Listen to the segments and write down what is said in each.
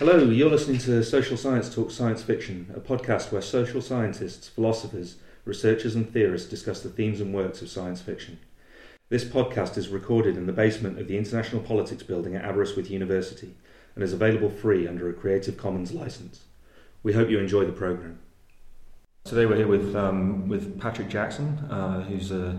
Hello, you're listening to Social Science Talk Science Fiction, a podcast where social scientists, philosophers, researchers, and theorists discuss the themes and works of science fiction. This podcast is recorded in the basement of the International Politics Building at Aberystwyth University and is available free under a Creative Commons license. We hope you enjoy the program. Today we're here with um, with Patrick Jackson, uh, who's a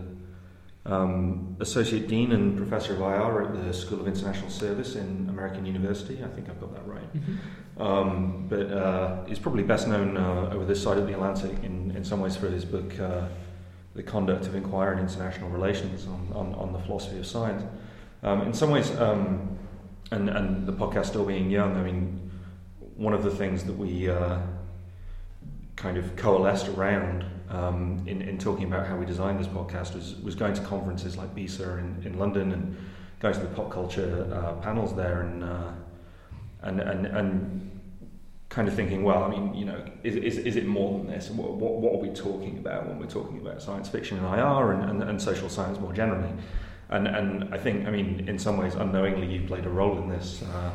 um, associate dean and professor of IR at the School of International Service in American University. I think I've got that right. Mm-hmm. Um, but uh, he's probably best known uh, over this side of the Atlantic in, in some ways for his book, uh, The Conduct of Inquiry in International Relations on, on, on the Philosophy of Science. Um, in some ways, um, and, and the podcast still being young, I mean, one of the things that we uh, kind of coalesced around um, in, in talking about how we designed this podcast was, was going to conferences like BISA in, in London and going to the pop culture uh, panels there and, uh, and, and, and kind of thinking, well, I mean, you know, is, is, is it more than this? What, what, what, are we talking about when we're talking about science fiction and IR and, and, and social science more generally? And, and I think, I mean, in some ways, unknowingly, you played a role in this. Uh,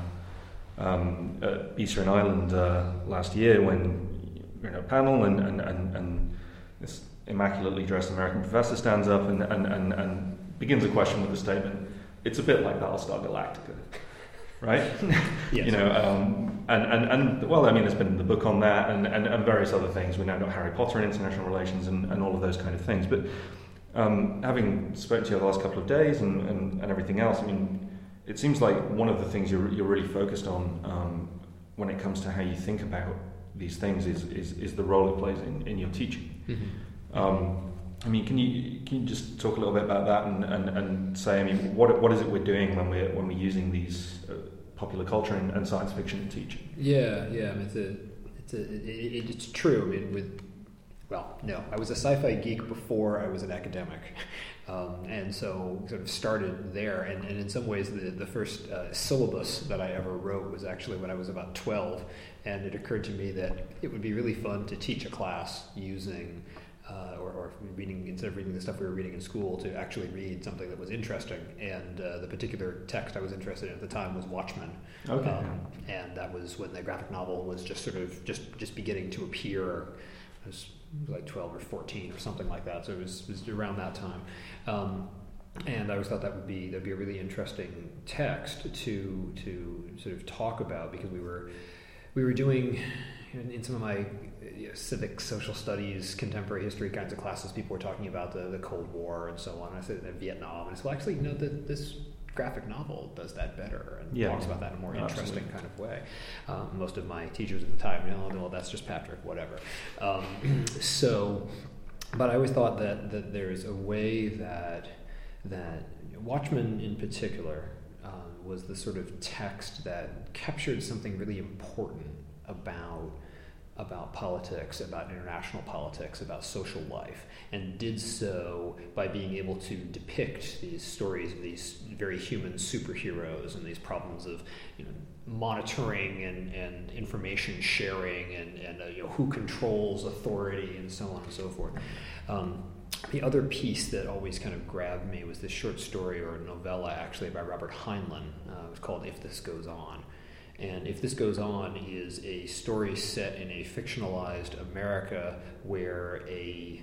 um, at BISA in Ireland uh, last year when you're in a panel and, and, and, and this immaculately dressed American professor stands up and, and, and, and begins a question with a statement. It's a bit like Battlestar Galactica, right? Yes. you know, um, and, and, and well, I mean, there's been the book on that and, and, and various other things. We've now got Harry Potter and international relations and, and all of those kind of things. But um, having spoken to you the last couple of days and, and, and everything else, I mean, it seems like one of the things you're, you're really focused on um, when it comes to how you think about these things is, is, is the role it plays in, in your teaching. Mm-hmm. Um, I mean, can you can you just talk a little bit about that and, and, and say, I mean, what what is it we're doing when we're when we're using these uh, popular culture and, and, science fiction in teaching? Yeah, yeah, I mean, it's a, it's a, it, it's true. I mean, with well, no, I was a sci-fi geek before I was an academic. Um, and so sort of started there. And, and in some ways, the, the first uh, syllabus that I ever wrote was actually when I was about 12. And it occurred to me that it would be really fun to teach a class using, uh, or, or, reading, instead of reading the stuff we were reading in school, to actually read something that was interesting. And uh, the particular text I was interested in at the time was Watchmen. Okay. Um, and that was when the graphic novel was just sort of just, just beginning to appear. It was like 12 or 14 or something like that. So it was, it was around that time. Um, and I always thought that would be that'd be a really interesting text to to sort of talk about because we were we were doing in, in some of my you know, civic, social studies, contemporary history kinds of classes. People were talking about the, the Cold War and so on. I said Vietnam, and I said, well, actually, you know, the, this graphic novel does that better and yeah. talks about that in a more Absolutely. interesting kind of way. Um, most of my teachers at the time, you know, well, that's just Patrick, whatever. Um, so, but I always thought that that there's a way that that Watchmen in particular was the sort of text that captured something really important about about politics, about international politics, about social life, and did so by being able to depict these stories of these very human superheroes and these problems of you know, monitoring and, and information sharing and, and uh, you know, who controls authority and so on and so forth. Um, the other piece that always kind of grabbed me was this short story or novella actually by Robert Heinlein. Uh, it was called If This Goes On. And If This Goes On is a story set in a fictionalized America where a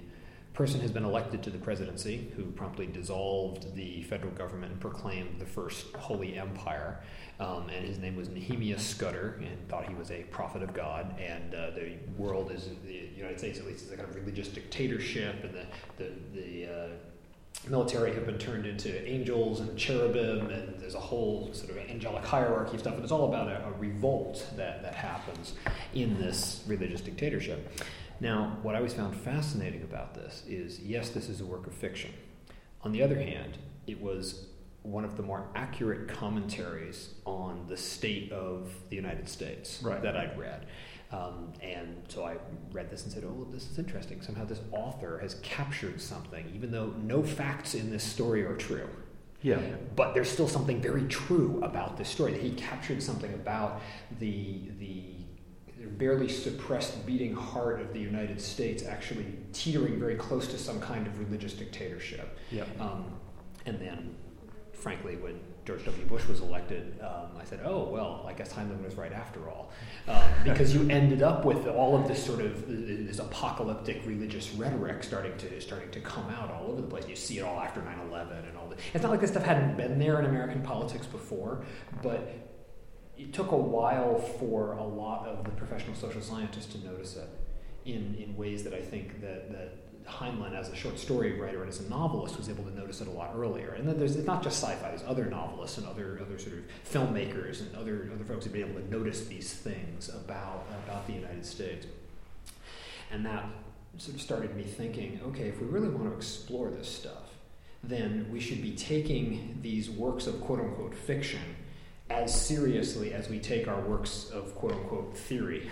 person has been elected to the presidency who promptly dissolved the federal government and proclaimed the first holy empire. Um, and his name was Nehemiah Scudder and thought he was a prophet of God. And uh, the world is, the United States at least, is a kind of religious dictatorship, and the, the, the uh, military have been turned into angels and cherubim, and there's a whole sort of angelic hierarchy stuff, and it's all about a, a, revolt that, that happens in this religious dictatorship. Now, what I always found fascinating about this is yes, this is a work of fiction. On the other hand, it was one of the more accurate commentaries on the state of the United States right. that I'd read. Um, and so I read this and said, oh, this is interesting. Somehow this author has captured something, even though no facts in this story are true. Yeah. But there's still something very true about this story. That he captured something about the, the barely suppressed beating heart of the United States actually teetering very close to some kind of religious dictatorship. Yeah. Um, and then, frankly, when George W. Bush was elected, um, I said, oh, well, I guess Heinlein was right after all. Um, because you ended up with all of this sort of this apocalyptic religious rhetoric starting to starting to come out all over the place. You see it all after 9 11 and all that. It's not like this stuff hadn't been there in American politics before, but it took a while for a lot of the professional social scientists to notice it in, in ways that I think that, that Heinlein, as a short story writer and as a novelist, was able to notice it a lot earlier. And then there's not just sci-fi; there's other novelists and other other sort of filmmakers and other other folks who've been able to notice these things about about the United States. And that sort of started me thinking: okay, if we really want to explore this stuff, then we should be taking these works of quote unquote fiction as seriously as we take our works of quote unquote theory.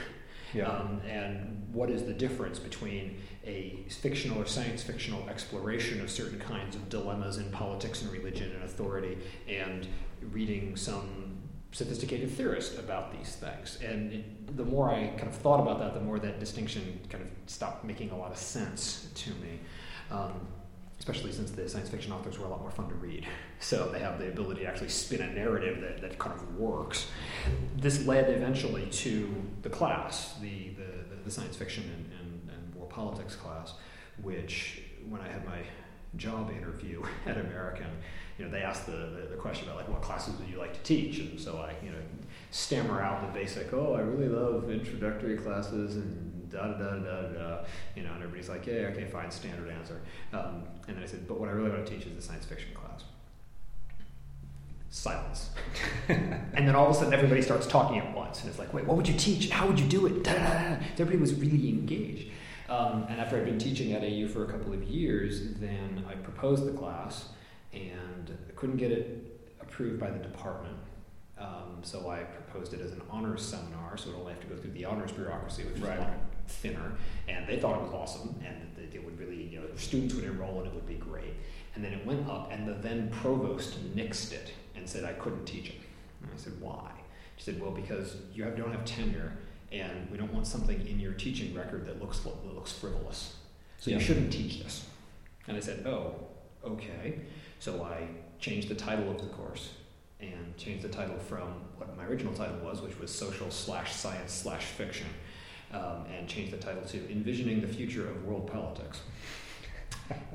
Yeah. Um, and what is the difference between a fictional or science fictional exploration of certain kinds of dilemmas in politics and religion and authority and reading some sophisticated theorist about these things. And it, the more I kind of thought about that, the more that distinction kind of stopped making a lot of sense to me. Um, especially since the science fiction authors were a lot more fun to read. So they have the ability to actually spin a narrative that, that kind of works. This led eventually to the class, the, the, the science fiction and, and, and war politics class, which when I had my job interview at American, you know, they asked the, the, the, question about like what classes would you like to teach, and so I, you know, stammer out the basic, oh, I really love introductory classes and da da da da da, you know, and everybody's like, yeah, okay, fine, standard answer. Um, and then I said, but what I really want to teach is the science fiction class. Silence. and then all of a sudden, everybody starts talking at once, and it's like, wait, what would you teach? How would you do it? Da, da, da. Everybody was really engaged. Um, and after I'd been teaching at AU for a couple of years, then I proposed the class, and I couldn't get it approved by the department. Um, so I proposed it as an honors seminar, so it only have to go through the honors bureaucracy, which right. is thinner, and they thought it was awesome, and that it would really, you know, students would enroll and it would be great. And then it went up, and the then provost nixed it and said I couldn't teach it. And I said, why? She said, well, because you have, don't have tenure, and we don't want something in your teaching record that looks that looks frivolous. So yeah. you shouldn't teach this. And I said, oh, okay. So I changed the title of the course and changed the title from what my original title was, which was social slash science slash fiction, um, and changed the title to Envisioning the Future of World Politics.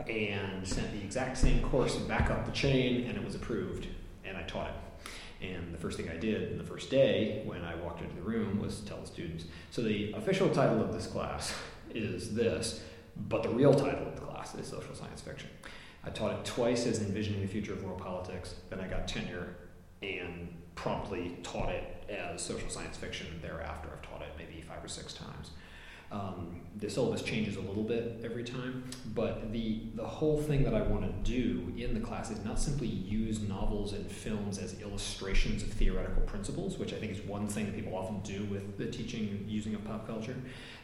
and sent the exact same course back up the chain, and it was approved, and I taught it. And the first thing I did in the first day when I walked into the room was tell the students so the official title of this class is this, but the real title of the class is social science fiction. I taught it twice as Envisioning the Future of World Politics, then I got tenure and promptly taught it as social science fiction thereafter. I've taught it maybe five or six times. Um, the syllabus changes a little bit every time, but the, the whole thing that I want to do in the class is not simply use novels and films as illustrations of theoretical principles, which I think is one thing that people often do with the teaching using of pop culture.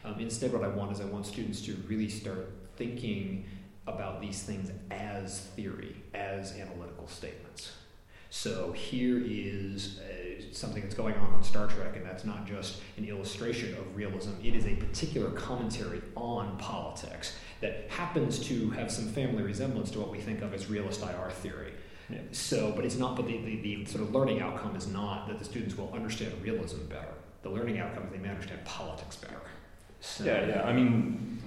Um, instead, what I want is I want students to really start thinking about these things as theory, as analytical statements. So here is uh, something that's going on on Star Trek, and that's not just an illustration of realism, it is a particular commentary on politics that happens to have some family resemblance to what we think of as realist IR theory. Yeah. So, but it's not, but the, the, the, sort of learning outcome is not that the students will understand realism better. The learning outcome is they may understand politics better. So, yeah, yeah. I mean,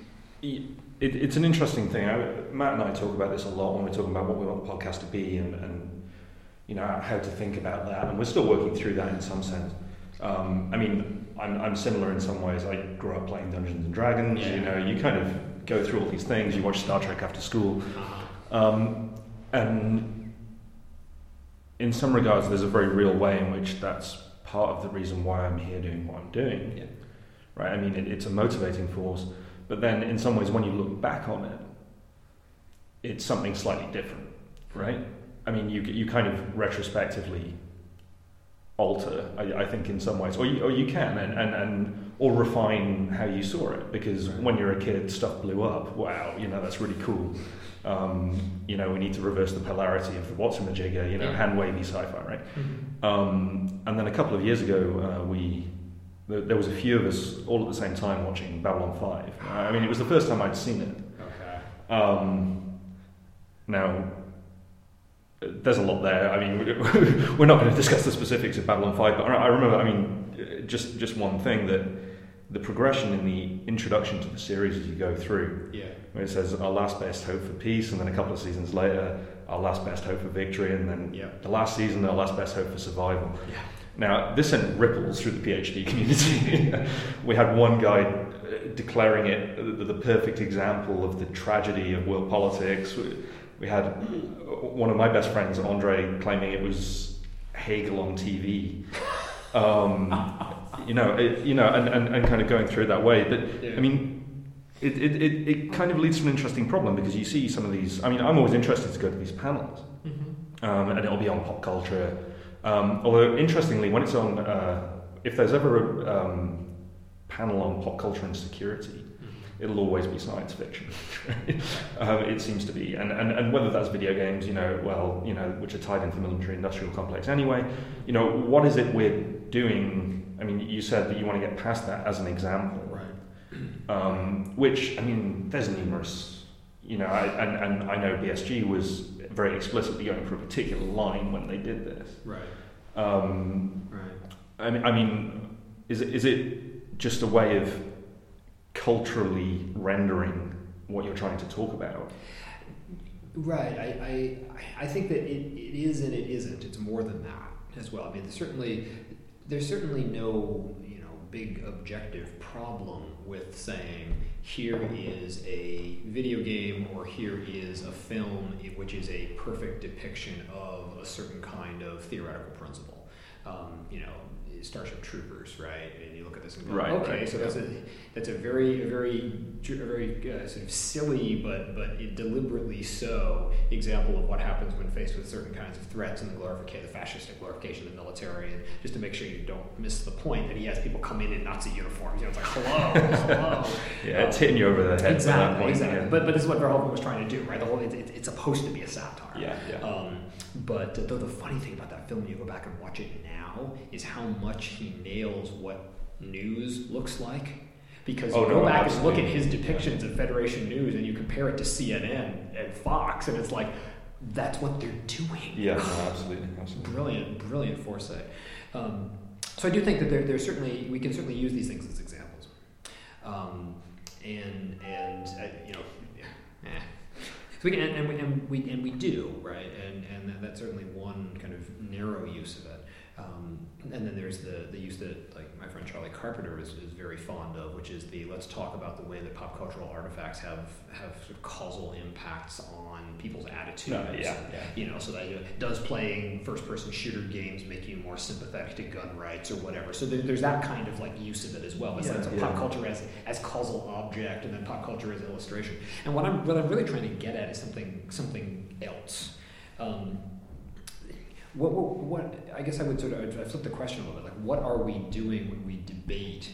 it, it's an interesting thing. I, Matt and I talk about this a lot when we're talking about what we want the podcast to be and, and you know, how to think about that. And we're still working through that in some sense. Um, I mean, I'm, I'm similar in some ways. I grew up playing Dungeons and Dragons. Yeah. You know, you kind of go through all these things. You watch Star Trek after school, um, and in some regards, there's a very real way in which that's part of the reason why I'm here doing what I'm doing. Yeah. Right? I mean, it, it's a motivating force. But then, in some ways, when you look back on it, it's something slightly different, right? I mean, you you kind of retrospectively alter, I, I think, in some ways, or you, or you can, and, and, and or refine how you saw it. Because when you're a kid, stuff blew up. Wow, you know that's really cool. Um, you know, we need to reverse the polarity of what's in the jigger. You know, yeah. hand wavy sci-fi, right? Mm-hmm. Um, and then a couple of years ago, uh, we there was a few of us all at the same time watching Babylon Five. I mean, it was the first time I'd seen it. Okay. Um, now, there's a lot there. I mean, we're not going to discuss the specifics of Babylon 5, but I remember, I mean, just, just one thing that the progression in the introduction to the series as you go through, yeah. where it says our last best hope for peace, and then a couple of seasons later, our last best hope for victory, and then Yeah. the last season, our last best hope for survival. Yeah. Now, this sent ripples through the PhD community. we had one guy uh, declaring it the, the perfect example of the tragedy of world politics. We, had one of my best friends, Andre, claiming it was Hegel on TV. Um, you know, it, you know, and, and, and kind of going through it that way. But Yeah. I mean, it, it, it, it kind of leads to an interesting problem because you see some of these. I mean, I'm always interested to go to these panels Mm-hmm. um, and it'll be on pop culture. Um, although, interestingly, when it's on, uh, if there's ever a um, panel on pop culture and security, it'll always be science fiction. um, it seems to be, and, and and whether that's video games, you know, well, you know, which are tied into the military-industrial complex anyway. You know, what is it we're doing? I mean, you said that you want to get past that as an example Right. um, which I mean, there's numerous, you know, I, and, and I know BSG was very explicitly going for a particular line when they did this. Right. Um, Right. I mean, I mean, is it, is it just a way of culturally rendering what you're trying to talk about? Right. I, I, I think that it, it is and it isn't. It's more than that as well. I mean, there's certainly, there's certainly no, you know, big objective problem with saying here is a video game or here is a film which is a perfect depiction of a certain kind of theoretical principle. Um, you know, Starship Troopers, right? And you look at this and go, Right, okay, right, so that's a that's a very a very a very uh, sort of silly but but deliberately so example of what happens when faced with certain kinds of threats and the glorification, the fascistic glorification of the military, and just to make sure you don't miss the point that he has people come in in Nazi uniforms. You know, it's like hello, hello. Yeah, it's hitting you over the head. Exactly, point, exactly. yeah. But but this is what Verhoeven was trying to do, right? The whole it, it, it's supposed to be a satire. Yeah, yeah. Um, but though the funny thing about that film, you go back and watch it now, is how much he nails what news looks like. Because Oh, you go no, back and look at his depictions of Federation News, and you compare it to CNN and Fox, and it's like that's what they're doing. yeah, no, absolutely, absolutely. brilliant, brilliant foresight. Um, so I do think that there, there's certainly we can certainly use these things as examples, um, and and uh, you know, eh. so we can and, and we and we and we do right, and and that's certainly one kind of narrow use of it. Um, and then there's the, the use that like my friend Charlie Carpenter is, is very fond of, which is the let's talk about the way that pop cultural artifacts have have sort of causal impacts on people's attitudes. No, yeah, yeah. You know, so that uh, does playing first-person shooter games make you more sympathetic to gun rights or whatever. So there, there's that kind of like use of it as well. It's, Yeah, a yeah. pop culture as as causal object, and then pop culture as illustration. And what I'm what I'm really trying to get at is something something else. Um, what, what, what I guess I would sort of I flip the question a little bit. Like, what are we doing when we debate?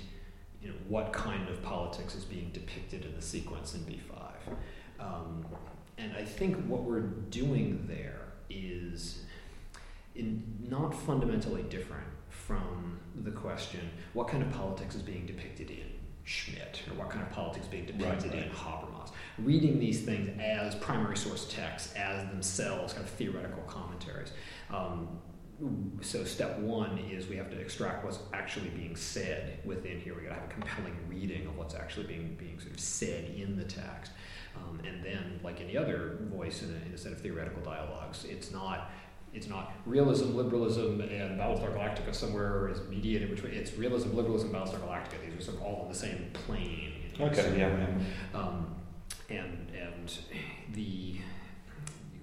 You know, what kind of politics is being depicted in the sequence in B five? Um, and I think what we're doing there is in not fundamentally different from the question what kind of politics is being depicted in Schmitt or what kind of politics being depicted Right, right. in Habermas. Reading these things as primary source texts, as themselves kind of theoretical commentaries. Um, so step one is we have to extract what's actually being said within here. We got to have a compelling reading of what's actually being being sort of said in the text, um, and then like any other voice in a, in a set of theoretical dialogues, it's not it's not realism, liberalism, and Battlestar Galactica somewhere is mediated between. It's realism, liberalism, Battlestar Galactica. These are sort of all on the same plane. in a Okay, certain yeah, Um, and and the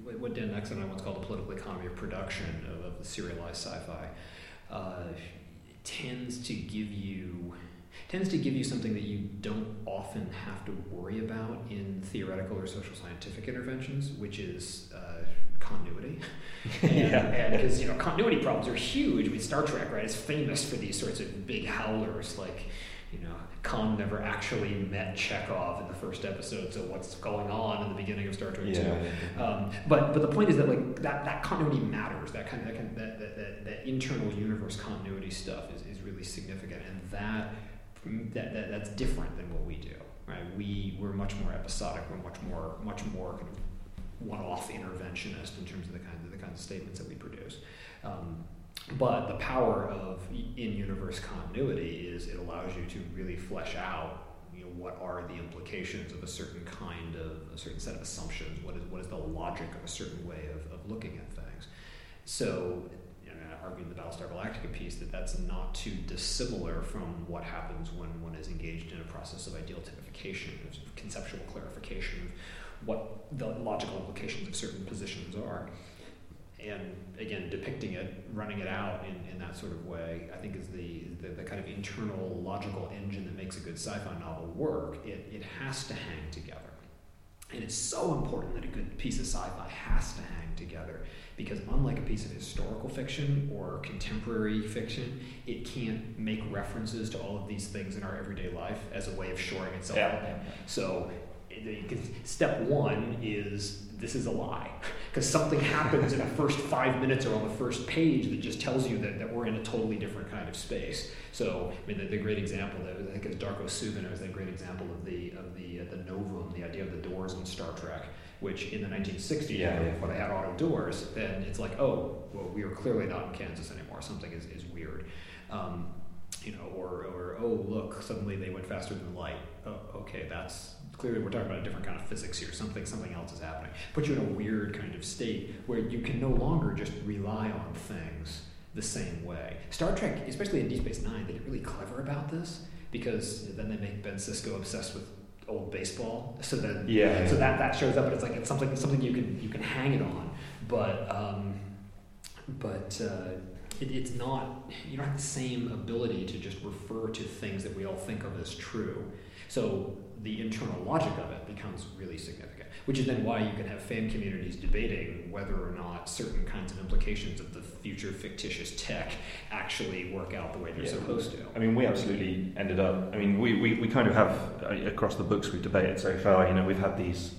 what what Dan Nexon and I once called the political economy of production of, of the serialized sci-fi uh, tends to give you tends to give you something that you don't often have to worry about in theoretical or social scientific interventions, which is uh, continuity. And Yeah. because you know continuity problems are huge. I mean, Star Trek, right, is famous for these sorts of big howlers, like you know, Khan never actually met Chekhov in the first episode, so what's going on in the beginning of Star Trek Yeah, Two? yeah, yeah. Um, but but the point is that like that, that continuity matters. That kind of that, kind that, that, that, that internal universe continuity stuff is, is really significant, and that, that that that's different than what we do. Right? We we're much more episodic. We're much more much more kind of one-off interventionist in terms of the kind of the kinds of statements that we produce. Um, but the power of in-universe continuity is it allows you to really flesh out you know, what are the implications of a certain kind of a certain set of assumptions? What is what is the logic of a certain way of, of looking at things? So, in the Battlestar Galactica piece that that's not too dissimilar from what happens when one is engaged in a process of ideal typification, of conceptual clarification of what the logical implications of certain positions are and again, depicting it, running it out in, in that sort of way, I think is the, the, the, kind of internal logical engine that makes a good sci fi novel work. It, it has to hang together. And it's so important that a good piece of sci fi has to hang together because, unlike a piece of historical fiction or contemporary fiction, it can't make references to all of these things in our everyday life as a way of shoring itself yeah. up. So, step one is this is a lie because something happens in the first five minutes or on the first page that just tells you that, that we're in a totally different kind of space. So, I mean, the, the great example that I think is Darko Suvin is a great example of the of the uh, the novum, the idea of the doors in Star Trek, which in the 1960s, yeah, yeah. when they had auto doors, then it's like, oh, well, we are clearly not in Kansas anymore. Something is, is weird. Um, you know, or, or oh look, suddenly they went faster than light. Oh, okay, that's clearly we're talking about a different kind of physics here. Something something else is happening. Put you in a weird kind of state where you can no longer just rely on things the same way. Star Trek, especially in Deep Space Nine, they get really clever about this because then they make Ben Sisko obsessed with old baseball. So then, yeah, so that that shows up, and it's like it's something something you can you can hang it on, but um, but. Uh, it, it's not you don't have the same ability to just refer to things that we all think of as true so the internal logic of it becomes really significant, which is then why you can have fan communities debating whether or not certain kinds of implications of the future fictitious tech actually work out the way they're yeah. supposed to. I mean, we absolutely ended up, I mean, we, we, we kind of have, uh, across the books we've debated so far, you know, we've had these,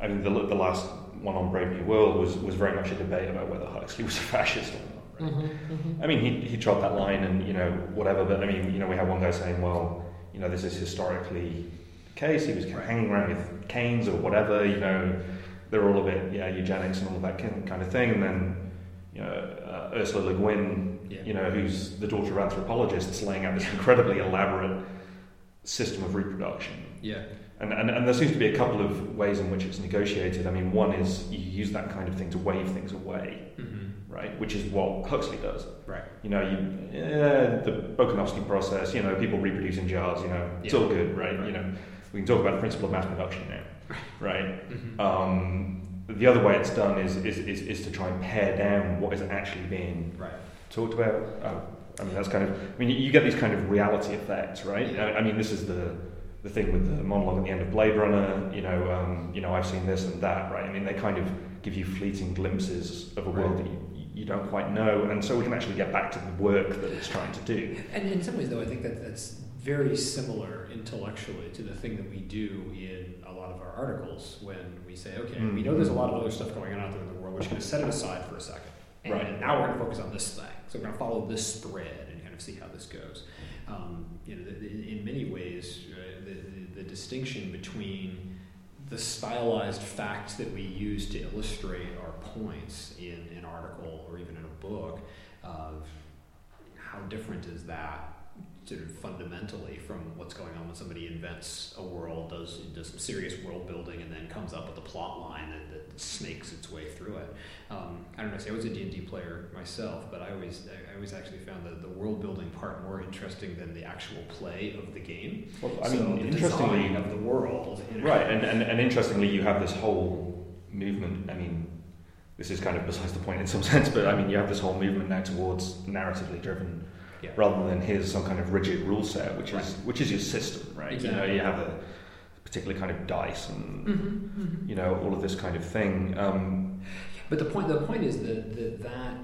I mean, the, the last one on Brave New World was, was very much a debate about whether Huxley was a fascist or not. Right? Mm-hmm, mm-hmm. I mean, he, he trod that line and, you know, whatever, but I mean, you know, we had one guy saying, well, you know, this is historically the case. He was hanging around with Keynes or whatever, you know, they're all a bit, yeah, eugenics and all that kind of thing. And then, you know, uh, Ursula Le Guin, yeah. you know, who's the daughter of anthropologists, laying out this incredibly elaborate system of reproduction. Yeah. And, and, and there seems to be a couple of ways in which it's negotiated. I mean, one is you use that kind of thing to wave things away. Mm-hmm right? Which is what Huxley does. Right. You know, you uh, the Bokanovsky process. You know, people reproduce in jars. You know, it's yeah. all good, right? right? You know, we can talk about the principle of mass production now, right? Mm-hmm. Um, the other way it's done is, is, is, is, to try and pare down what is actually being right. talked about. Oh, I mean, that's kind of. I mean, you get these kind of reality effects, right? Yeah. I, I mean, this is the the thing with the monologue at the end of Blade Runner. You know, um, you know, I've seen this and that, right? I mean, they kind of give you fleeting glimpses of a right. world that you, you don't quite know, and so we can actually get back to the work that it's trying to do. And in some ways, though, I think that that's very similar intellectually to the thing that we do in a lot of our articles when we say, okay, mm-hmm. we know there's a lot of other stuff going on out there in the world. We're just going to set it aside for a second, and right? Now we're going to focus on this thing. So we're going to follow this thread and kind of see how this goes. Um, you know, in many ways, uh, the, the, the distinction between the stylized facts that we use to illustrate our points in an article or even in a book, of how different is that sort of fundamentally from what's going on when somebody invents a world, does does some serious world building, and then comes up with a plot line that, that snakes its way through it. Um, I don't know. See, I was a D and D player myself, but I always I always actually found the, the world building part more interesting than the actual play of the game. Well, I so mean, interestingly, of the world, you know? right? And, and and interestingly, you have this whole movement. I mean. This is kind of besides the point in some sense, but I mean, you have this whole movement now towards narratively driven yeah. rather than here's some kind of rigid rule set, which right. is which is your system, right? Exactly. You know, you have a particular kind of dice and mm-hmm, mm-hmm. you know all of this kind of thing. Um, but the point the point is that, that that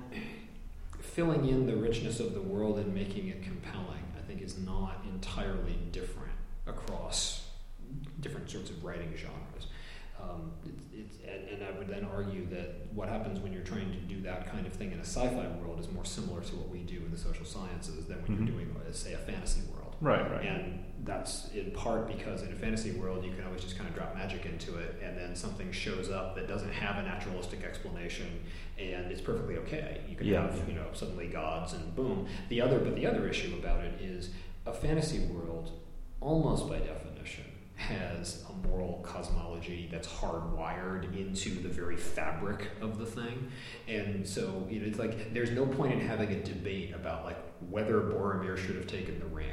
filling in the richness of the world and making it compelling, I think, is not entirely different across different sorts of writing genres. Um, and, and, I would then argue that what happens when you're trying to do that kind of thing in a sci-fi world is more similar to what we do in the social sciences than when mm-hmm. you're doing, say, a fantasy world. Right, right. And that's in part because in a fantasy world you can always just kind of drop magic into it and then something shows up that doesn't have a naturalistic explanation and it's perfectly okay. You can Yeah. have, you know, suddenly gods and boom. The other but the other issue about it is a fantasy world almost by definition has a moral cosmology that's hardwired into the very fabric of the thing. And so, you know, it's like there's no point in having a debate about like whether Boromir should have taken the ring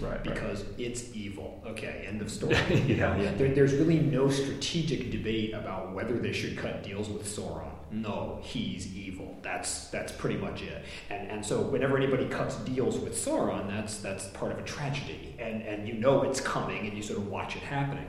Right, right. because it's evil. Okay, end of story. Yeah, yeah. There, there's really no strategic debate about whether they should cut deals with Sauron. No, he's evil. That's that's pretty much it. And and so whenever anybody cuts deals with Sauron, that's that's part of a tragedy, and and you know it's coming, and you sort of watch it happening.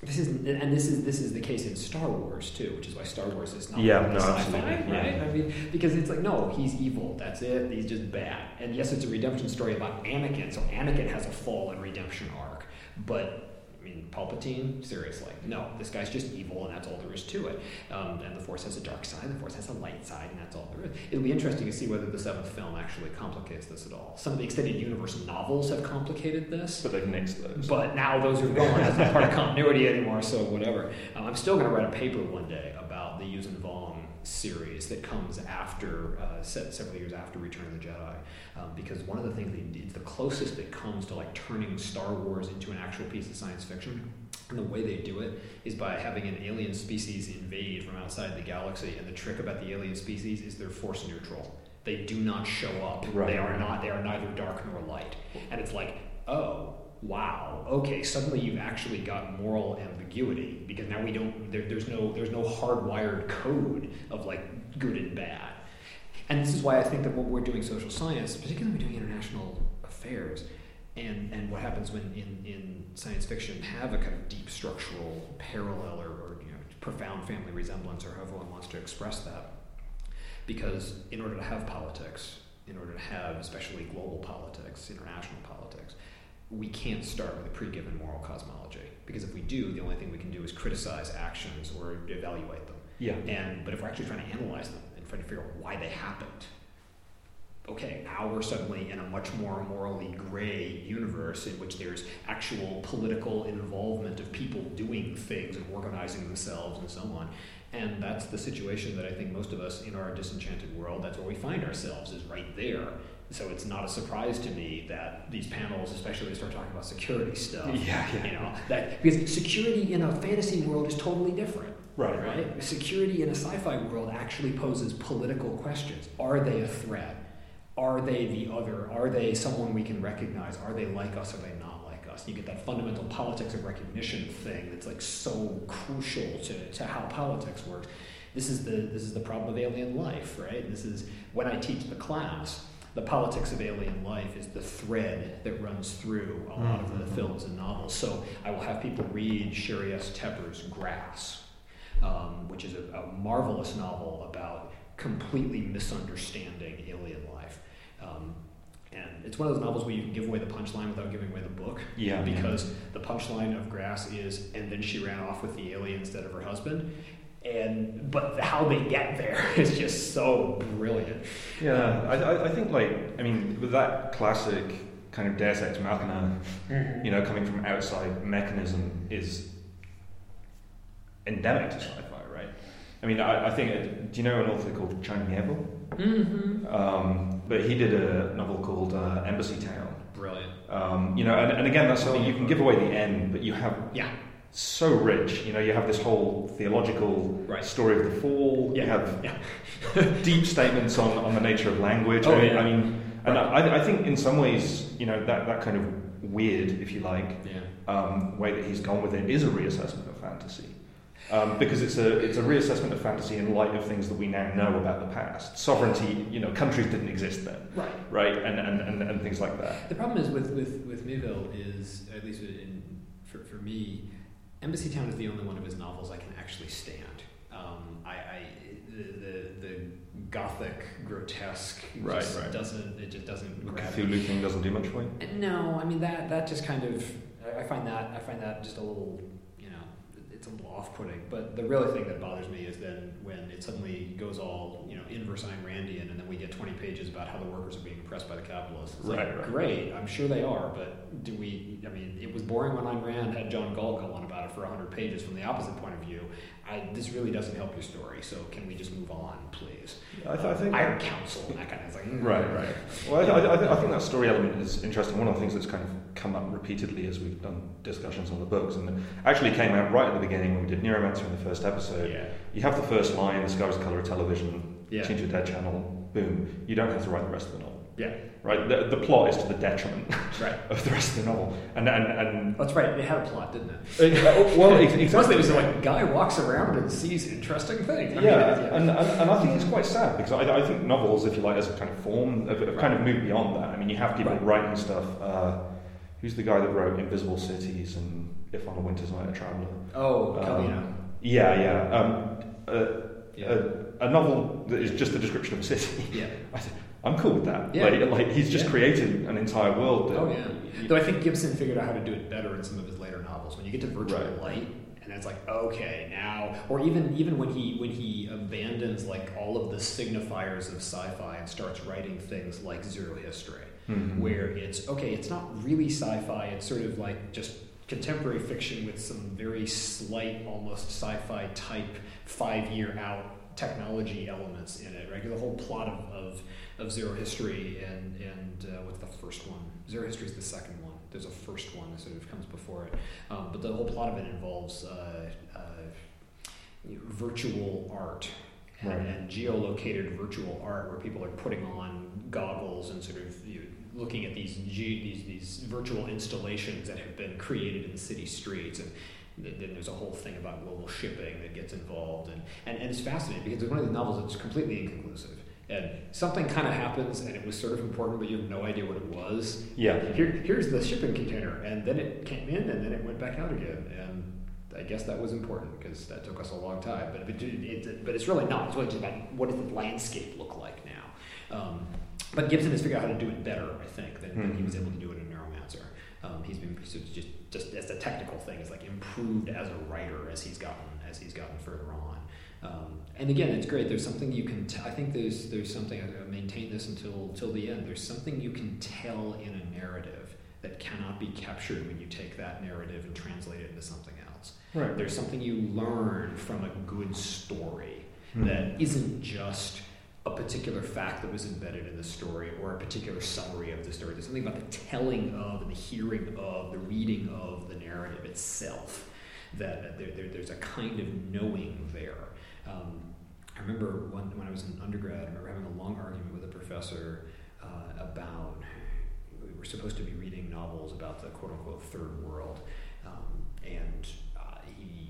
This is and this is this is the case in Star Wars too, which is why Star Wars is not Yeah, no, sci-fi, absolutely, right? yeah. I mean, because it's like no, he's evil. That's it. He's just bad. And yes, it's a redemption story about Anakin, so Anakin has a fall and redemption arc. But I mean, Palpatine, seriously, no, this guy's just evil, and that's all there is to it. Um, and the Force has a dark side, the Force has a light side, and that's all there is. It'll be interesting to see whether the seventh film actually complicates this at all. Some of the extended universe novels have complicated this. But they've nixed those. But now those are gone. That's not part of continuity anymore, so whatever. Um, I'm still going to write a paper one day about the Yuuzhan Vong series that comes after, uh, several years after Return of the Jedi. Um, because one of the things they did, the closest that comes to like turning Star Wars into an actual piece of science fiction. And the way they do it is by having an alien species invade from outside the galaxy. And the trick about the alien species is they're force neutral. They do not show up. Right. They are not. They are neither dark nor light. And it's like, oh, wow, okay. Suddenly you've actually got moral ambiguity because now we don't. There, there's no. There's no hardwired code of like good and bad. And this is why I think that when we're doing social science, particularly when we're doing international affairs, and, and what happens when in, in science fiction have a kind of deep structural parallel or, or you know, profound family resemblance or however one wants to express that. Because in order to have politics, in order to have especially global politics, international politics, we can't start with a pre-given moral cosmology. Because if we do, the only thing we can do is criticize actions or evaluate them. Yeah. And but if we're actually trying to analyze them and trying to figure out why they happened, okay, now we're suddenly in a much more morally gray universe in which there's actual political involvement of people doing things and organizing themselves and so on. And that's the situation that I think most of us in our disenchanted world, that's where we find ourselves, is right there. So it's not a surprise to me that these panels, especially when they start talking about security stuff, Yeah, yeah. you know, that because security in a fantasy world is totally different. Right, Right? Security in a sci-fi world actually poses political questions. Are they a threat? Are they the other? Are they someone we can recognize? Are they like us? Are they not like us? You get that fundamental politics of recognition thing that's like so crucial to, to how politics works. This is the this is the problem of alien life, right? This is when I teach the class. The politics of alien life is the thread that runs through a lot of the Mhm. films and novels. So I will have people read Sheri S. Tepper's Grass, um, which is a, a marvelous novel about completely misunderstanding alien life. Um, and it's one of those novels where you can give away the punchline without giving away the book. Yeah. Because the punchline of Grass is, and then she ran off with the alien instead of her husband. And but how they get there is just so brilliant. Yeah, I, I, I think like I mean with that classic kind of Deus Ex Machina, you know, coming from outside mechanism is endemic to sci-fi, right? I mean, I, I think it, do you know an author called China Mieville? Mm-hmm. Um, but he did a novel called uh, Embassytown. Brilliant. Um, you know, and, and again, that's something you can give away the end, but you have Yeah. So rich. You know, you have this whole theological Right. story of the fall. Yeah. You have Yeah. deep statements on, on the nature of language. Oh, I mean, yeah. I mean, and I, I think in some ways, you know, that, that kind of weird, if you like, um, way that he's gone with it is a reassessment of fantasy. Um, because it's a it's a reassessment of fantasy in light of things that we now know about the past. Sovereignty, you know, countries didn't exist then, Right. right? And and, and, and things like that. The problem is with with with Mieville is at least in, for for me, Embassytown is the only one of his novels I can actually stand. Um, I, I the, the the gothic grotesque Right, just right. doesn't it just doesn't The grab Cthulhu thing doesn't do much for you. me. No, I mean that that just kind of I- find that I find that just a little it's a little off-putting. But the really thing that bothers me is then when it suddenly goes all you know inverse Ayn Randian, and then we get 20 pages about how the workers are being oppressed by the capitalists. It's Right, like, right. Great, I'm sure they are, but do we? I mean, it was boring when Ayn Rand had John Galt go on about it for 100 pages from the opposite point of view. I, this really doesn't help your story. So can we just move on, please? I, th- I think Iron Council and that kind of it's like mm. Right, right. Well, I, th- I, I, th- I think that story element is interesting. One of the things that's kind of come up repeatedly as we've done discussions on the books, and it actually came out right at the beginning when we did Neuromancer in the first episode. Yeah. You have the first line, the sky was the colour of television, Yeah. change your dead channel, boom. You don't have to write the rest of the novel. Yeah. Right? The, the plot is to the detriment Right. of the rest of the novel. And, and, and That's right. It had a plot, didn't it? uh, well, ex- Mostly exactly. it was like guy walks around and sees interesting things. I mean, yeah, and, and, and I think it's quite sad because I, I think novels, if you like, as a kind of form, have, have kind of moved beyond that. I mean, you have people Right. writing stuff. Uh, who's the guy that wrote Invisible Cities and If on a Winter's Night a Traveller? oh, Um, Calvino. Yeah, yeah. Um, uh, Yeah. a, a novel that is just a description of a city. Yeah. I I'm cool with that. Yeah. Like, like he's just Yeah. created an entire world. That, Oh yeah. Though I think Gibson figured out how to do it better in some of his later novels. When you get to Virtual Right. Light, and it's like, okay, now, or even even when he when he abandons like all of the signifiers of sci-fi and starts writing things like Zero History, Mhm. where it's okay, it's not really sci-fi. It's sort of like just contemporary fiction with some very slight, almost sci-fi type five-year out technology elements in it. Right, the whole plot of, of, of Zero History and and uh, what's the first one? Zero History is the second one. There's a first one that sort of comes before it, um, but the whole plot of it involves uh, uh, virtual art and, Right. and geolocated virtual art where people are putting on goggles and sort of you know, looking at these, these these virtual installations that have been created in the city streets and then there's a whole thing about global shipping that gets involved and, and, and it's fascinating because it's one of the novels that's completely inconclusive and something kind of happens and it was sort of important but you have no idea what it was Yeah. here, here's the shipping container, and then it came in, and then it went back out again, and I guess that was important because that took us a long time. But but, it, it, but it's really not. It's really just about what does the landscape look like now. Um, but Gibson has figured out how to do it better, I think, than, than he was able to do it in Neuromancer. Um, he's been so it's just just as a technical thing, is like improved as a writer as he's gotten as he's gotten further on. Um, and again, it's great. There's something you can. T- I think there's there's something. I maintain this until till the end. There's something you can tell in a narrative that cannot be captured when you take that narrative and translate it into something else. Right. There's something you learn from a good story Hmm. that isn't just a particular fact that was embedded in the story or a particular summary of the story. There's something about the telling of and the hearing of, the reading of the narrative itself that there, there, there's a kind of knowing there. Um, I remember when, when I was in undergrad, I remember having a long argument with a professor uh, about we were supposed to be reading novels about the quote unquote third world, um, and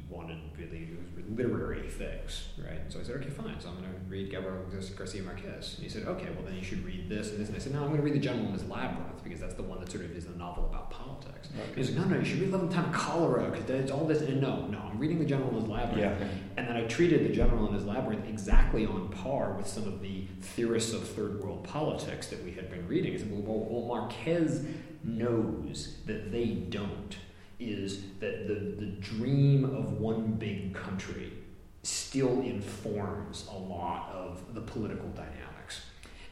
wanted really literary things, right? And so I said, okay, fine. So I'm going to read Gabriel Garcia Marquez. And he said, okay, well then you should read this and this. And I said, no, I'm going to read The Gentleman in His Labyrinth because that's the one that sort of is a novel about politics. Okay. He's like, no, no, you should read Love in the Time of Cholera because there's all this. And no, no, I'm reading The General in His Labyrinth. Yeah. And then I treated the general in his labyrinth exactly on par with some of the theorists of third world politics that we had been reading. I said, well, well, well, Marquez knows that they don't, is that the, the dream of one big country still informs a lot of the political dynamics.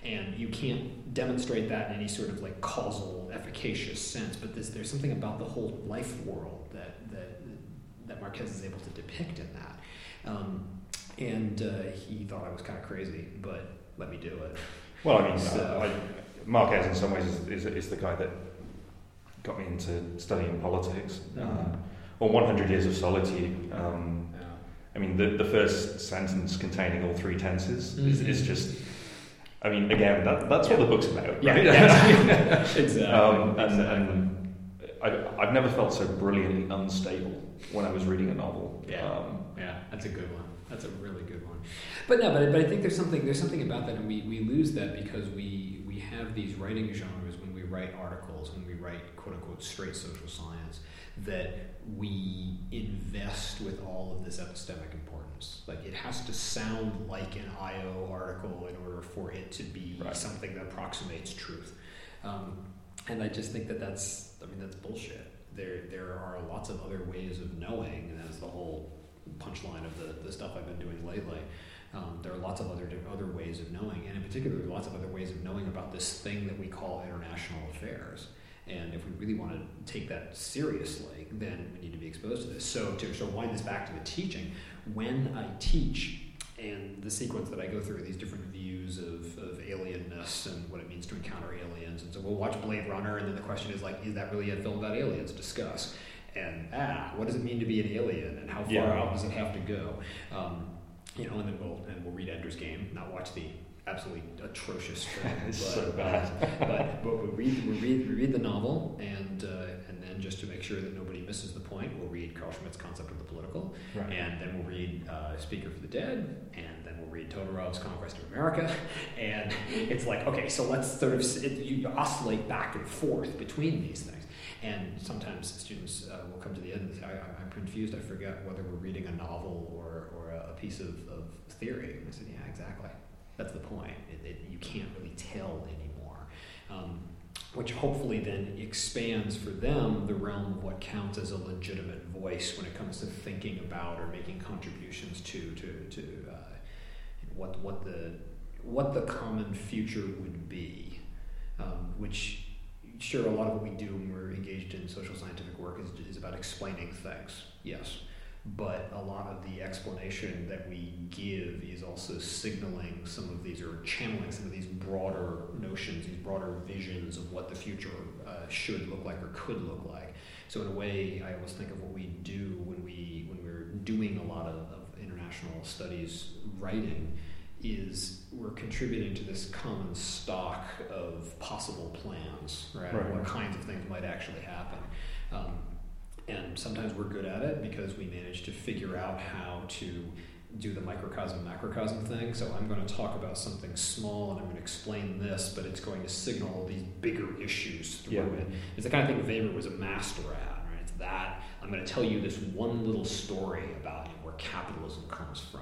And you can't demonstrate that in any sort of like causal, efficacious sense, but this, there's something about the whole life world that, that, that Marquez is able to depict in that. Um, and uh, he thought I was kind of crazy, but let me do it. Well, I mean, So- uh, I, Marquez in some ways is, is, is the guy that got me into studying politics. Mhm. Uh, or 100 Years of Solitude. Um, Yeah. I mean, the, the first sentence containing all three tenses is, Mhm. is just. I mean, again, that, that's what the book's about, Yeah, right? yeah. exactly. um, and, exactly. and I, I've never felt so brilliantly unstable when I was reading a novel. Yeah. Um, Yeah, that's a good one. That's a really good one. But no, but, but I think there's something there's something about that, and we, we lose that because we we have these writing genres when we write articles, when we write quote unquote straight social science, that we invest with all of this epistemic importance. Like it has to sound like an IO article in order for it to be Right. something that approximates truth. Um, and I just think that that's I mean that's bullshit. there there are lots of other ways of knowing, and that's the whole punchline of the, the stuff I've been doing lately. Um, there are lots of other other ways of knowing, and in particular, lots of other ways of knowing about this thing that we call international affairs. And if we really want to take that seriously, then we need to be exposed to this. So to so wind this back to the teaching, when I teach, and the sequence that I go through, these different views of, of alienness and what it means to encounter aliens. And so we'll watch Blade Runner, and then the question is like, is that really a film about aliens? Discuss. And ah, what does it mean to be an alien, and how far Yeah. out does it have to go? Um, you know, and then we'll and we'll read Ender's Game, not watch the absolutely atrocious but, so bad. but but we read we read we read the novel, and uh, and then just to make sure that nobody misses the point, we'll read Carl Schmitt's concept of the political, Right. and then we'll read uh, Speaker for the Dead, and then we'll read Todorov's Conquest of America, and it's like okay, so let's sort of it, you oscillate back and forth between these things. And sometimes students uh, will come to the end and say, I, I'm confused, I forget whether we're reading a novel or, or a a piece of, of theory. And I said, yeah, exactly. That's the point. It, it, you can't really tell anymore. Um, which hopefully then expands for them the realm of what counts as a legitimate voice when it comes to thinking about or making contributions to to, to uh, what what the what the common future would be, um, which sure a lot of what we do when we're engaged in social scientific work is, is about explaining things yes but a lot of the explanation that we give is also signaling some of these or channeling some of these broader notions, these broader visions of what the future uh, should look like or could look like. So in a way, I always think of what we do when we when we're doing a lot of, of international studies writing is we're contributing to this common stock of possible plans, right? Right. What kinds of things might actually happen. Um, and sometimes we're good at it because we manage to figure out how to do the microcosm macrocosm thing. So I'm going to talk about something small and I'm going to explain this, but it's going to signal these bigger issues through Yeah. it. It's the kind of thing Weber was a master at, right? It's that I'm going to tell you this one little story about you know, where capitalism comes from.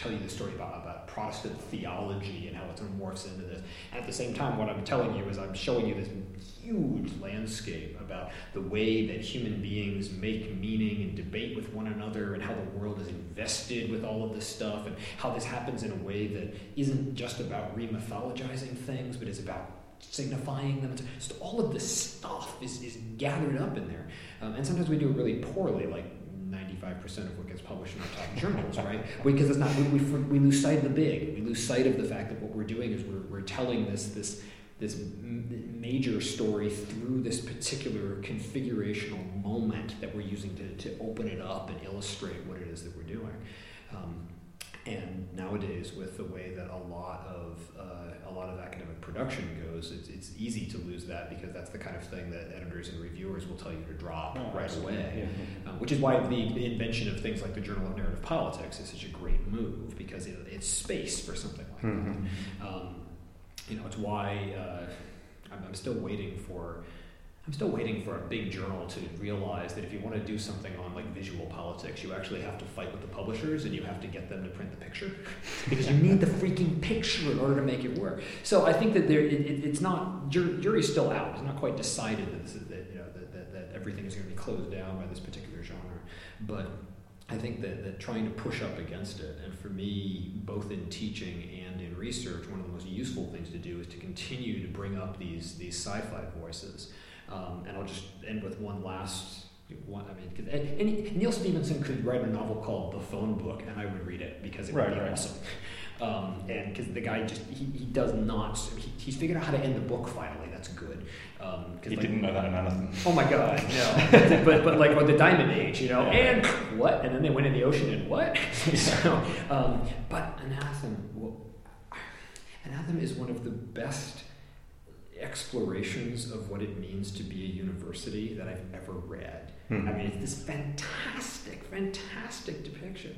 Tell you the story about, about Protestant theology and how it sort of morphs into this. And at the same time, what I'm telling you is I'm showing you this huge landscape about the way that human beings make meaning and debate with one another and how the world is invested with all of this stuff and how this happens in a way that isn't just about remythologizing things but is about signifying them. So all of this stuff is, is gathered up in there. Um, and sometimes we do it really poorly, like 95% of what gets published in our top journals, right? Because it's not, we, we, we lose sight of the big. We lose sight of the fact that what we're doing is we're, we're telling this, this, this major story through this particular configurational moment that we're using to, to open it up and illustrate what it is that we're doing. Um, and nowadays, with the way that a lot of uh, a lot of academic production goes, it's, it's easy to lose that because that's the kind of thing that editors and reviewers will tell you to drop Oh, right absolutely. away. Yeah. Um, which is why the invention of things like the Journal of Narrative Politics is such a great move because it, it's space for something like Mhm. that. Um, you know, it's why uh, I'm, I'm still waiting for. I'm still waiting for a big journal to realize that if you want to do something on like visual politics, you actually have to fight with the publishers and you have to get them to print the picture because you need the freaking picture in order to make it work. So I think that there, it, it, it's not jur- jury's still out. It's not quite decided that, this is, that you know that, that, that everything is going to be closed down by this particular genre, but I think that, that trying to push up against it, and for me, both in teaching and in research, one of the most useful things to do is to continue to bring up these these sci-fi voices. Um, and I'll just end with one last one. I mean, 'cause- and, and Neal Stephenson could write a novel called The Phone Book, and I would read it because it would be right. awesome. Um, and because the guy just he, he does not he, he's figured out how to end the book finally. That's good. Um, 'cause He like- didn't know that in anything. Oh my god, no. but but like or the Diamond Age, you know, and what? And then they went in the ocean and what? so, um, but Anathem, well, Anathem is one of the best explorations of what it means to be a university that I've ever read. Hmm. I mean, it's this fantastic, fantastic depiction.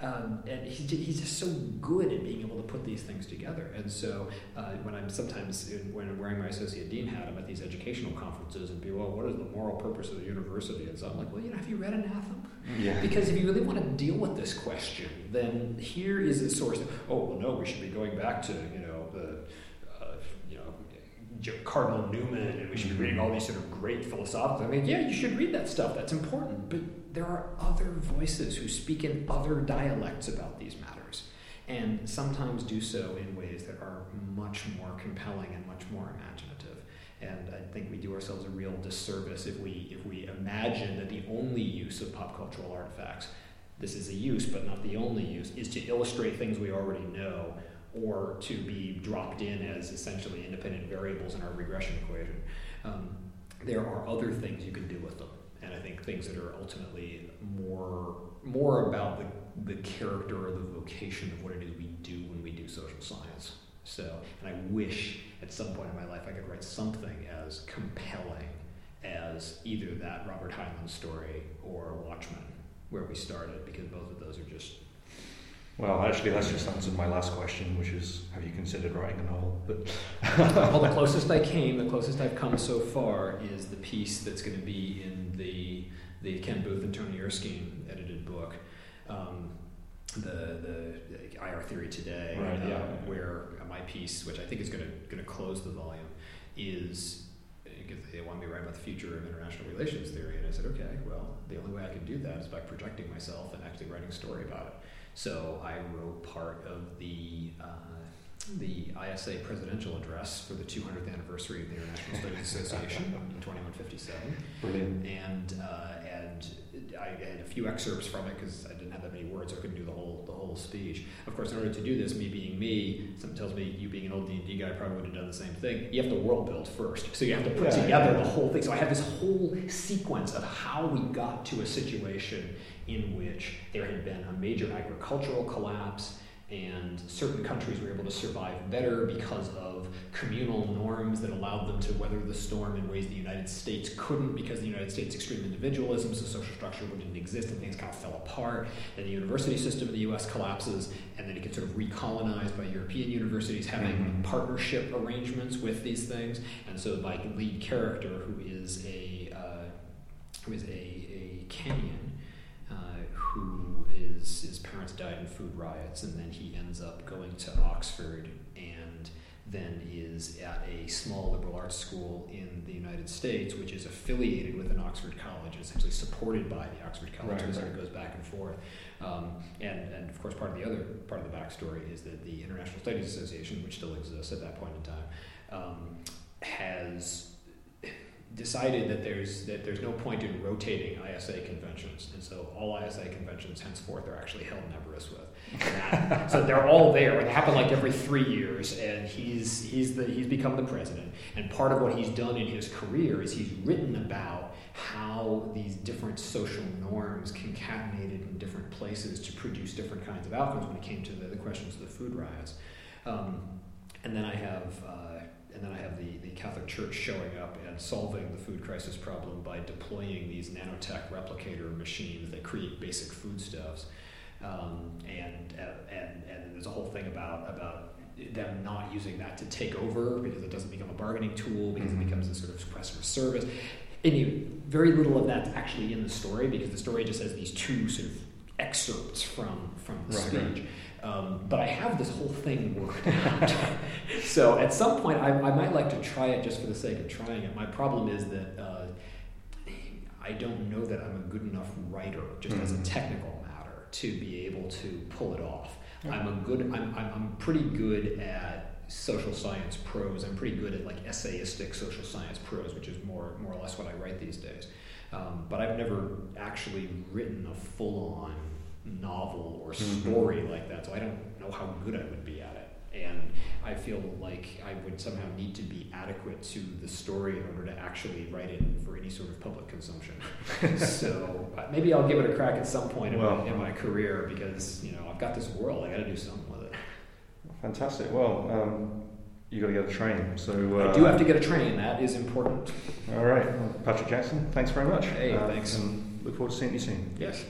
Um, and he's, he's just so good at being able to put these things together. And so uh, when I'm sometimes in, when I'm wearing my associate dean hat, I'm at these educational conferences and be well, what is the moral purpose of the university? And so I'm like, well, you know, have you read Anathema? Yeah. Because if you really want to deal with this question, then here is a source. Of, oh well, no, we should be going back to you know the uh, you know Cardinal Newman and we should be reading all these sort of great philosophical. I mean, yeah, you should read that stuff. That's important. But there are other voices who speak in other dialects about these matters, and sometimes do so in ways that are much more compelling and much more imaginative. And I think we do ourselves a real disservice if we if we imagine that the only use of pop cultural artifacts, this is a use but not the only use, is to illustrate things we already know or to be dropped in as essentially independent variables in our regression equation. Um, there are other things you can do with them, and I think things that are ultimately more more about the, the character or the vocation of what it is we do when we do social science. So, and I wish at some point in my life I could write something as compelling as either that Robert Heinlein story or Watchmen, where we started, because both of those are just well, actually, that's just answered my last question, which is, have you considered writing a novel? But well, the closest I came, the closest I've come so far, is the piece that's going to be in the the Ken Booth and Toni Erskine edited book, um, the the IR Theory Today, right, uh, yeah. where my piece, which I think is going to going to close the volume, is they want me to write about the future of international relations theory, and I said, okay, well, the only way I can do that is by projecting myself and actually writing a story about it. So I wrote part of the uh, the ISA presidential address for the 200th anniversary of the International Studies Association in 2157. Brilliant. And uh, and I had a few excerpts from it because I didn't have that many words. I couldn't do the whole the whole speech. Of course, in order to do this, me being me, something tells me you being an old D&D guy probably would have done the same thing. You have to world build first, so you have to put yeah, together yeah. the whole thing. So I have this whole sequence of how we got to a situation in which there had been a major agricultural collapse and certain countries were able to survive better because of communal norms that allowed them to weather the storm in ways the United States couldn't because the United States extreme individualism, so social structure didn't exist and things kind of fell apart. And the university system in the US collapses, and then it gets sort of recolonized by European universities having mm-hmm. partnership arrangements with these things. And so my lead character, who is a uh, who is a, a Kenyan, who is his parents died in food riots, and then he ends up going to Oxford and then is at a small liberal arts school in the United States, which is affiliated with an Oxford college, essentially supported by the Oxford college, right, so right. it goes back and forth. Um, and, and of course, part of the other part of the backstory is that the International Studies Association, which still exists at that point in time, um, has decided that there's that there's no point in rotating ISA conventions, and so all ISA conventions henceforth are actually held in Aberystwyth. That, so they're all there. and They happen like every three years, and he's he's the he's become the president. And part of what he's done in his career is he's written about how these different social norms concatenated in different places to produce different kinds of outcomes when it came to the, the questions of the food riots. Um, and then I have. Uh, and then I have the, the Catholic Church showing up and solving the food crisis problem by deploying these nanotech replicator machines that create basic foodstuffs. Um, and, and, and there's a whole thing about, about them not using that to take over because it doesn't become a bargaining tool, because mm-hmm. it becomes a sort of customer service. Anyway, very little of that's actually in the story because the story just has these two sort of excerpts from, from the right, speech. Right. Um, but I have this whole thing worked out. so at some point, I, I, might like to try it just for the sake of trying it. My problem is that uh, I don't know that I'm a good enough writer, just mm-hmm. as a hmm. technical matter, to be able to pull it off. I'm a good. I'm, I'm, I'm pretty good at social science prose. I'm pretty good at like essayistic social science prose, which is more more or less what I write these days. Um, but I've never actually written a full on novel or mm-hmm. story mm-hmm. like that, so I don't know how good I would be at it. And I feel like I would somehow need to be adequate to the story in order to actually write it for any sort of public consumption. so uh, maybe I'll give it a crack at some point well, in, my, in my career because you know I've got this world. I got to do something with it. Fantastic. Well, um, you got to get a train. So uh, I do have to get a train. That is important. All right, well, Patrick Jackson. Thanks very much. Hey, uh, thanks. And look forward to seeing you soon. Yes.